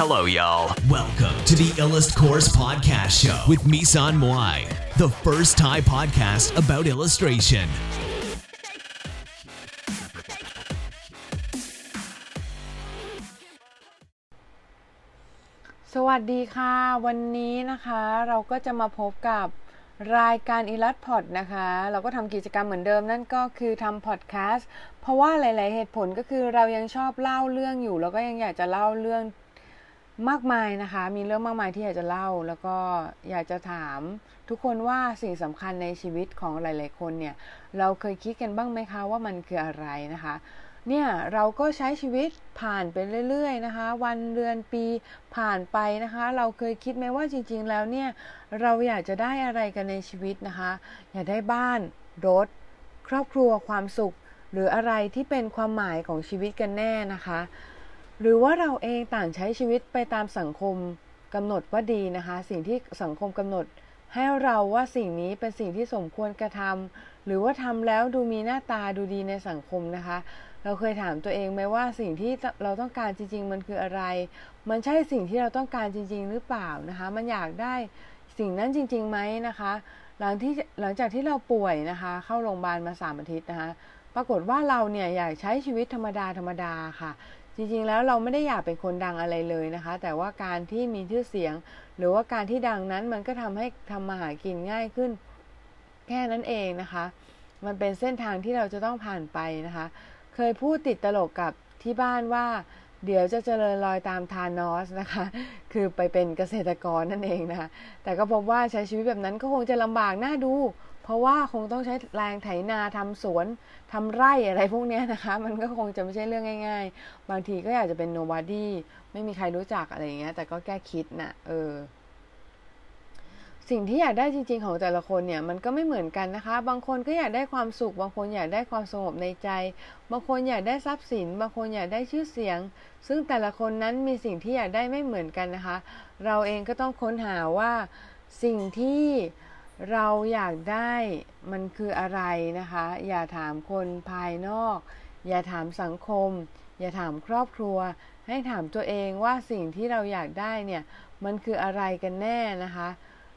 Hello, y'all. Welcome to the Illust Course Podcast Show with Misan Moai, the first Thai podcast about illustration. สวัสดีค่ะ วันนี้นะคะเราก็จะมาพบกับรายการอีลัดพอดนะคะ เราก็ทำกิจกรรมเหมือนเดิมนั่นก็คือทำพอดแคสต์เพราะว่าหลาย ๆ เหตุผลก็คือเรายังชอบเล่าเรื่องอยู่ แล้วก็ยังอยากจะเล่าเรื่อง มากมายนะคะ มีเรื่องมากมายที่อยากจะเล่า แล้วก็อยากจะถามทุกคนว่าสิ่งสำคัญในชีวิตของหลาย ๆ คนเนี่ย เราเคยคิดกันบ้างไหมคะว่ามันคืออะไรนะคะ เนี่ยเราก็ใช้ชีวิตผ่านไปเรื่อย ๆ นะคะ วันเดือนปีผ่านไปนะคะ เราเคยคิดไหมว่าจริง ๆ แล้วเนี่ยเราอยากจะได้อะไรกันในชีวิตนะคะ อยากได้บ้าน รถ ครอบครัวความสุข หรืออะไรที่เป็นความหมายของชีวิตกันแน่นะคะ หรือว่าเราเองต่างใช้ชีวิตไปตามสังคมกำหนดว่าดีนะคะ สิ่งที่สังคมกำหนด ให้เราว่าสิ่งนี้เป็นสิ่งที่สมควรกระทำหรือว่าทำแล้วดูมีหน้าตาดูดีในสังคมนะคะ เราเคยถามตัวเองไหมว่าสิ่งที่เราต้องการจริง ๆ มันคืออะไร มันใช่สิ่งที่เราต้องการจริง ๆ หรือเปล่านะคะ มันอยากได้สิ่งนั้นจริงๆไหมนะคะ หลังที่หลังจากที่เราป่วยนะคะ เข้าโรงพยาบาลมาสามอาทิตย์นะคะ ปรากฏว่าเราเนี่ยอยากใช้ชีวิตธรรมดาธรรมดาค่ะ จริงๆแล้วเราไม่ได้อยากเป็นคนดังอะไรเลยนะคะ แต่ว่าการที่มีชื่อเสียง หรือว่าการที่ดังนั้นมันก็ทำให้ทำมาหากินง่ายขึ้น แค่นั้นเองนะคะ มันเป็นเส้นทางที่เราจะต้องผ่านไปนะคะ เคยพูดติดตลกกับที่บ้านว่า เดี๋ยวจะเจริญรอยตามทานอสนะคะ คือไปเป็นเกษตรกรนั่นเองนะคะแต่ก็พบว่าใช้ชีวิตแบบนั้นก็คงจะลำบากน่าดู เพราะว่าคงต้องใช้แรงไถนาทำสวนทำไร่อะไรพวกนี้นะคะ มันก็คงจะไม่ใช่เรื่องง่าย ๆ บางทีก็อยากจะเป็น nobody ไม่มีใครรู้จักอะไรอย่างเงี้ย แต่ก็แก้คิดน่ะ เออ สิ่งที่อยากได้จริง ๆ ของแต่ละคนเนี่ย มันก็ไม่เหมือนกันนะคะ บางคนก็อยากได้ความสุข บางคนอยากได้ความสงบในใจ บางคนอยากได้ทรัพย์สิน บางคนอยากได้ชื่อเสียง ซึ่งแต่ละคนนั้นมีสิ่งที่อยากได้ไม่เหมือนกันนะคะ เราเองก็ต้องค้นหาว่าสิ่งที่ เราอยากได้มันคืออะไรนะคะ อย่าถามคนภายนอก อย่าถามสังคม อย่าถามครอบครัว ให้ถามตัวเองว่าสิ่งที่เราอยากได้เนี่ยมันคืออะไรกันแน่นะคะ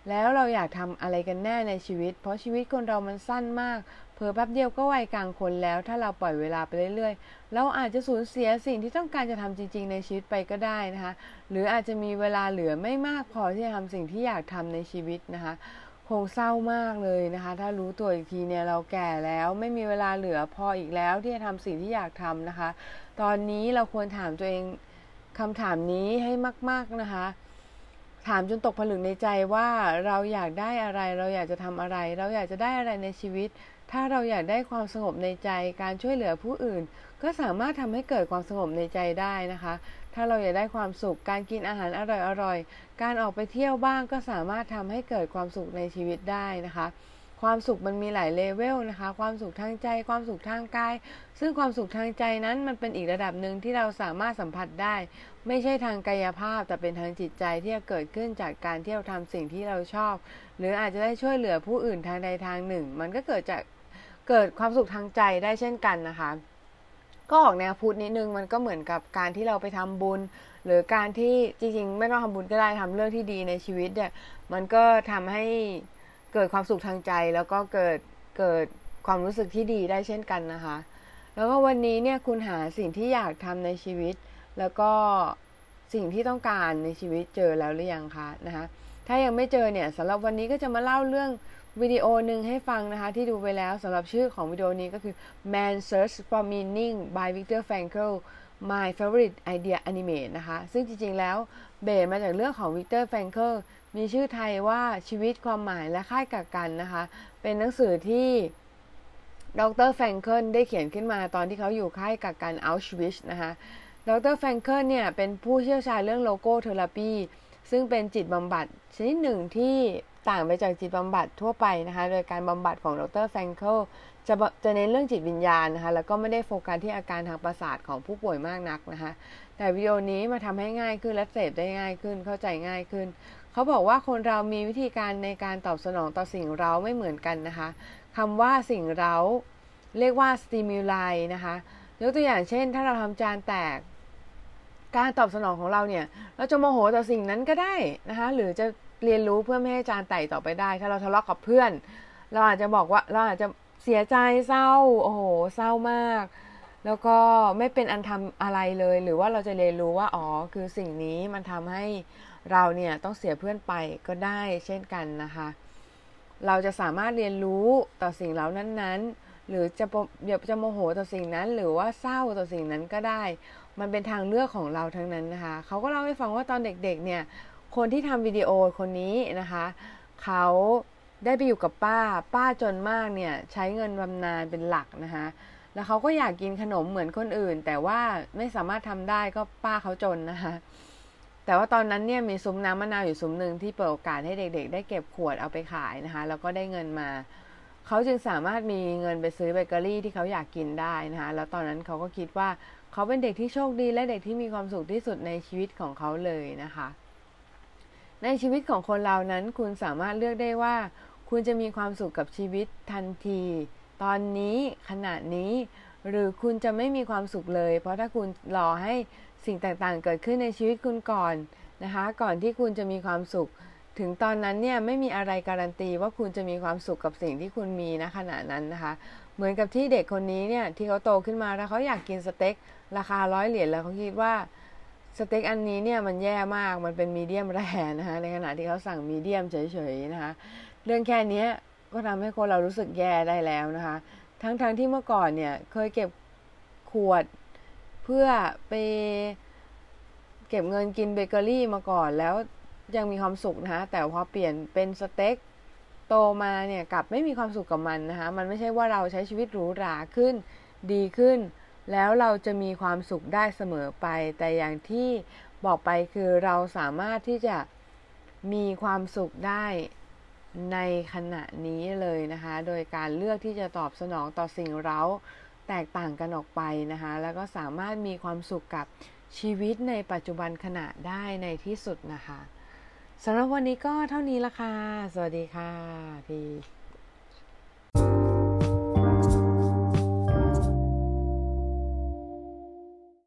แล้วเราอยากทำอะไรกันแน่ในชีวิต เพราะชีวิตคนเรามันสั้นมากเผลอแป๊บเดียวก็วัยกลางคนแล้ว ถ้าเราปล่อยเวลาไปเรื่อยๆ เราอาจจะสูญเสียสิ่งที่ต้องการจะทำจริง ๆ ในชีวิตไปก็ได้นะคะ หรืออาจจะมีเวลาเหลือไม่มากพอที่จะทำสิ่งที่อยากทำในชีวิตนะคะ คงเศร้ามากเลยนะคะ ถ้ารู้ตัวอีกทีเนี่ยเราแก่แล้วไม่มีเวลาเหลือพออีกแล้วที่จะทำสิ่งที่อยากทำนะคะ ตอนนี้เราควรถามตัวเองคำถามนี้ให้มาก ๆนะคะ ถามจนตกผลึกในใจว่าเราอยากได้อะไร เราอยากจะทำอะไร เราอยากจะได้อะไรในชีวิต ถ้าเราอยากได้ความสงบในใจการช่วยเหลือผู้อื่น ก็สามารถทำให้เกิดความสงบในใจได้นะคะ ถ้าเราอยากได้ความสุขการกินอาหารอร่อยๆการออกไปเที่ยวบ้างก็สามารถทำให้เกิดความสุขในชีวิตได้นะคะ ความสุขมันมีหลายเลเวลนะคะ ความสุขทางใจ ความสุขทางกาย ซึ่งความสุขทางใจนั้นมันเป็นอีกระดับหนึ่งที่เราสามารถสัมผัสได้ ไม่ใช่ทางกายภาพแต่เป็นทางจิตใจที่จะเกิดขึ้นจากการที่เราทำสิ่งที่เราชอบ หรืออาจจะได้ช่วยเหลือผู้อื่นทางใดทางหนึ่ง มันก็เกิดจาก เกิดความสุขทางใจได้เช่นกันนะคะ ก็ออกแนวพุทธนิดนึงมันก็เหมือนกับการที่เราไปทำบุญ หรือการที่จริงๆ ไม่ต้องทำบุญก็ได้ทำเรื่องที่ดีในชีวิตเนี่ยมันก็ทำให้เกิดความสุขทางใจแล้วก็เกิดเกิดความรู้สึกที่ดีได้เช่นกันนะคะ แล้วก็วันนี้เนี่ยคุณหาสิ่งที่อยากทำในชีวิต แล้วก็สิ่งที่ต้องการในชีวิตเจอแล้วหรือยังคะนะคะถ้ายังไม่เจอเนี่ยสำหรับวันนี้ก็จะมาเล่าเรื่อง วิดีโอหนึ่งให้ฟังนะคะ ที่ดูไปแล้วสำหรับชื่อของวิดีโอนี้ก็คือ Man Search for Meaning by Viktor Frankl My Favorite Idea Animate นะคะ ซึ่งจริงๆแล้ว base มาจากเรื่องของ Viktor Frankl มีชื่อไทยว่าชีวิตความหมายและค่ายกักกันนะคะ เป็นหนังสือที่ดรแฟรงเคิลได้เขียนขึ้นมาตอนที่เขาอยู่ค่ายกักกันเอาช์วิทซ์นะคะ ดรแฟรงเคิลเนี่ยเป็นผู้เชี่ยวชาญเรื่อง logotherapy ซึ่งเป็นจิตบำบัดชนิดหนึ่งที่ ต่างไปจากจิตบำบัดทั่วไปนะคะ โดยการบำบัดของดรแฟรงเคิลจะจะเน้นเรื่องจิตวิญญาณนะคะ แล้วก็ไม่ได้โฟกัสที่อาการทางประสาทของผู้ป่วยมากนักนะคะ แต่วิดีโอนี้มาทำให้ง่ายขึ้นและเสพได้ง่ายขึ้น เข้าใจง่ายขึ้น เขาบอกว่าคนเรามีวิธีการในการตอบสนองต่อสิ่งเราไม่เหมือนกันนะคะคำว่าสิ่งเราเรียกว่า stimuli นะคะยกตัวอย่างเช่น ถ้าเราทำจานแตก การตอบสนองของเราเนี่ย เราจะโมโหต่อสิ่งนั้นก็ได้นะคะ หรือจะ เรียนรู้เพื่อไม่ให้จานไต่ต่อไปได้ ถ้าเราทะเลาะกับเพื่อน เราอาจจะบอกว่าเราอาจจะเสียใจเศร้า โอ้โห เศร้ามาก แล้วก็ไม่เป็นอันทำอะไรเลย หรือว่าเราจะเรียนรู้ว่า อ๋อ คือสิ่งนี้มันทำให้เราเนี่ยต้องเสียเพื่อนไปก็ได้เช่นกันนะคะ เราจะสามารถเรียนรู้ต่อสิ่งเหล่านั้นๆ หรือจะเดี๋ยวจะโมโหต่อสิ่งนั้น หรือว่าเศร้าต่อสิ่งนั้นก็ได้ มันเป็นทางเลือกของเราทั้งนั้นนะคะ เขาก็เล่าให้ฟังว่าตอนเด็กๆ เนี่ย คนที่ทำวิดีโอคนนี้นะคะ เขาได้ไปอยู่กับป้า ป้าจนมากเนี่ยใช้เงินบำนาญเป็นหลักนะคะ แล้วเขาก็อยากกินขนมเหมือนคนอื่น แต่ว่าไม่สามารถทำได้ก็ป้าเขาจนนะคะ แต่ว่าตอนนั้นเนี่ยมีซุ้มน้ำมะนาวอยู่ซุ้มหนึ่งที่เปิดโอกาสให้เด็ก ๆ ได้เก็บขวดเอาไปขายนะคะ แล้วก็ได้เงินมา เขาจึงสามารถมีเงินไปซื้อเบเกอรี่ที่เขาอยากกินได้นะคะ แล้วตอนนั้นเขาก็คิดว่าเขาเป็นเด็กที่โชคดีและเด็กที่มีความสุขที่สุดในชีวิตของเขาเลยนะคะ ในชีวิตของคนเรานั้น คุณสามารถเลือกได้ว่า คุณจะมีความสุขกับชีวิตทันที ตอนนี้ขณะนี้ หรือคุณจะไม่มีความสุขเลย เพราะถ้าคุณรอให้สิ่งต่างๆ เกิดขึ้นในชีวิตคุณก่อนนะคะ ก่อนที่คุณจะมีความสุข ถึงตอนนั้นเนี่ยไม่มีอะไรการันตีว่าคุณจะมีความสุขกับสิ่งที่คุณมีณขณะนั้นนะคะ เหมือนกับที่เด็กคนนี้เนี่ยที่เขาโตขึ้นมาแล้วเขาอยากกินสเต็กราคาร้อยเหรียญแล้วเขาคิดว่า สเต็กอันนี้เนี่ยมันแย่มากมันเป็นมีเดียมแรนะคะในขณะที่เขาสั่งมีเดียมเฉยๆนะคะ เรื่องแค่นี้ก็ทำให้คนเรารู้สึกแย่ได้แล้วนะคะ ทั้งๆทที่เมื่อก่อนเนี่ยเคยเก็บขวดเพื่อไปเก็บเงินกินเบเกอรี่มาก่อนแล้วยังมีความสุขนะคะแต่พอเปลี่ยนเป็นสเต็กโตมาเนี่ยกลับไม่มีความสุขกับมันนะคะ มันไม่ใช่ว่าเราใช้ชีวิตหรูหราขึ้นดีขึ้น แล้วเราจะมีความสุขได้เสมอไป แต่อย่างที่บอกไปคือเราสามารถที่จะมีความสุขได้ในขณะนี้เลยนะคะ โดยการเลือกที่จะตอบสนองต่อสิ่งเร้าแตกต่างกันออกไปนะคะ แล้วก็สามารถมีความสุขกับชีวิตในปัจจุบันขณะได้ในที่สุดนะคะสำหรับวันนี้ก็เท่านี้ละค่ะ สวัสดีค่ะพี่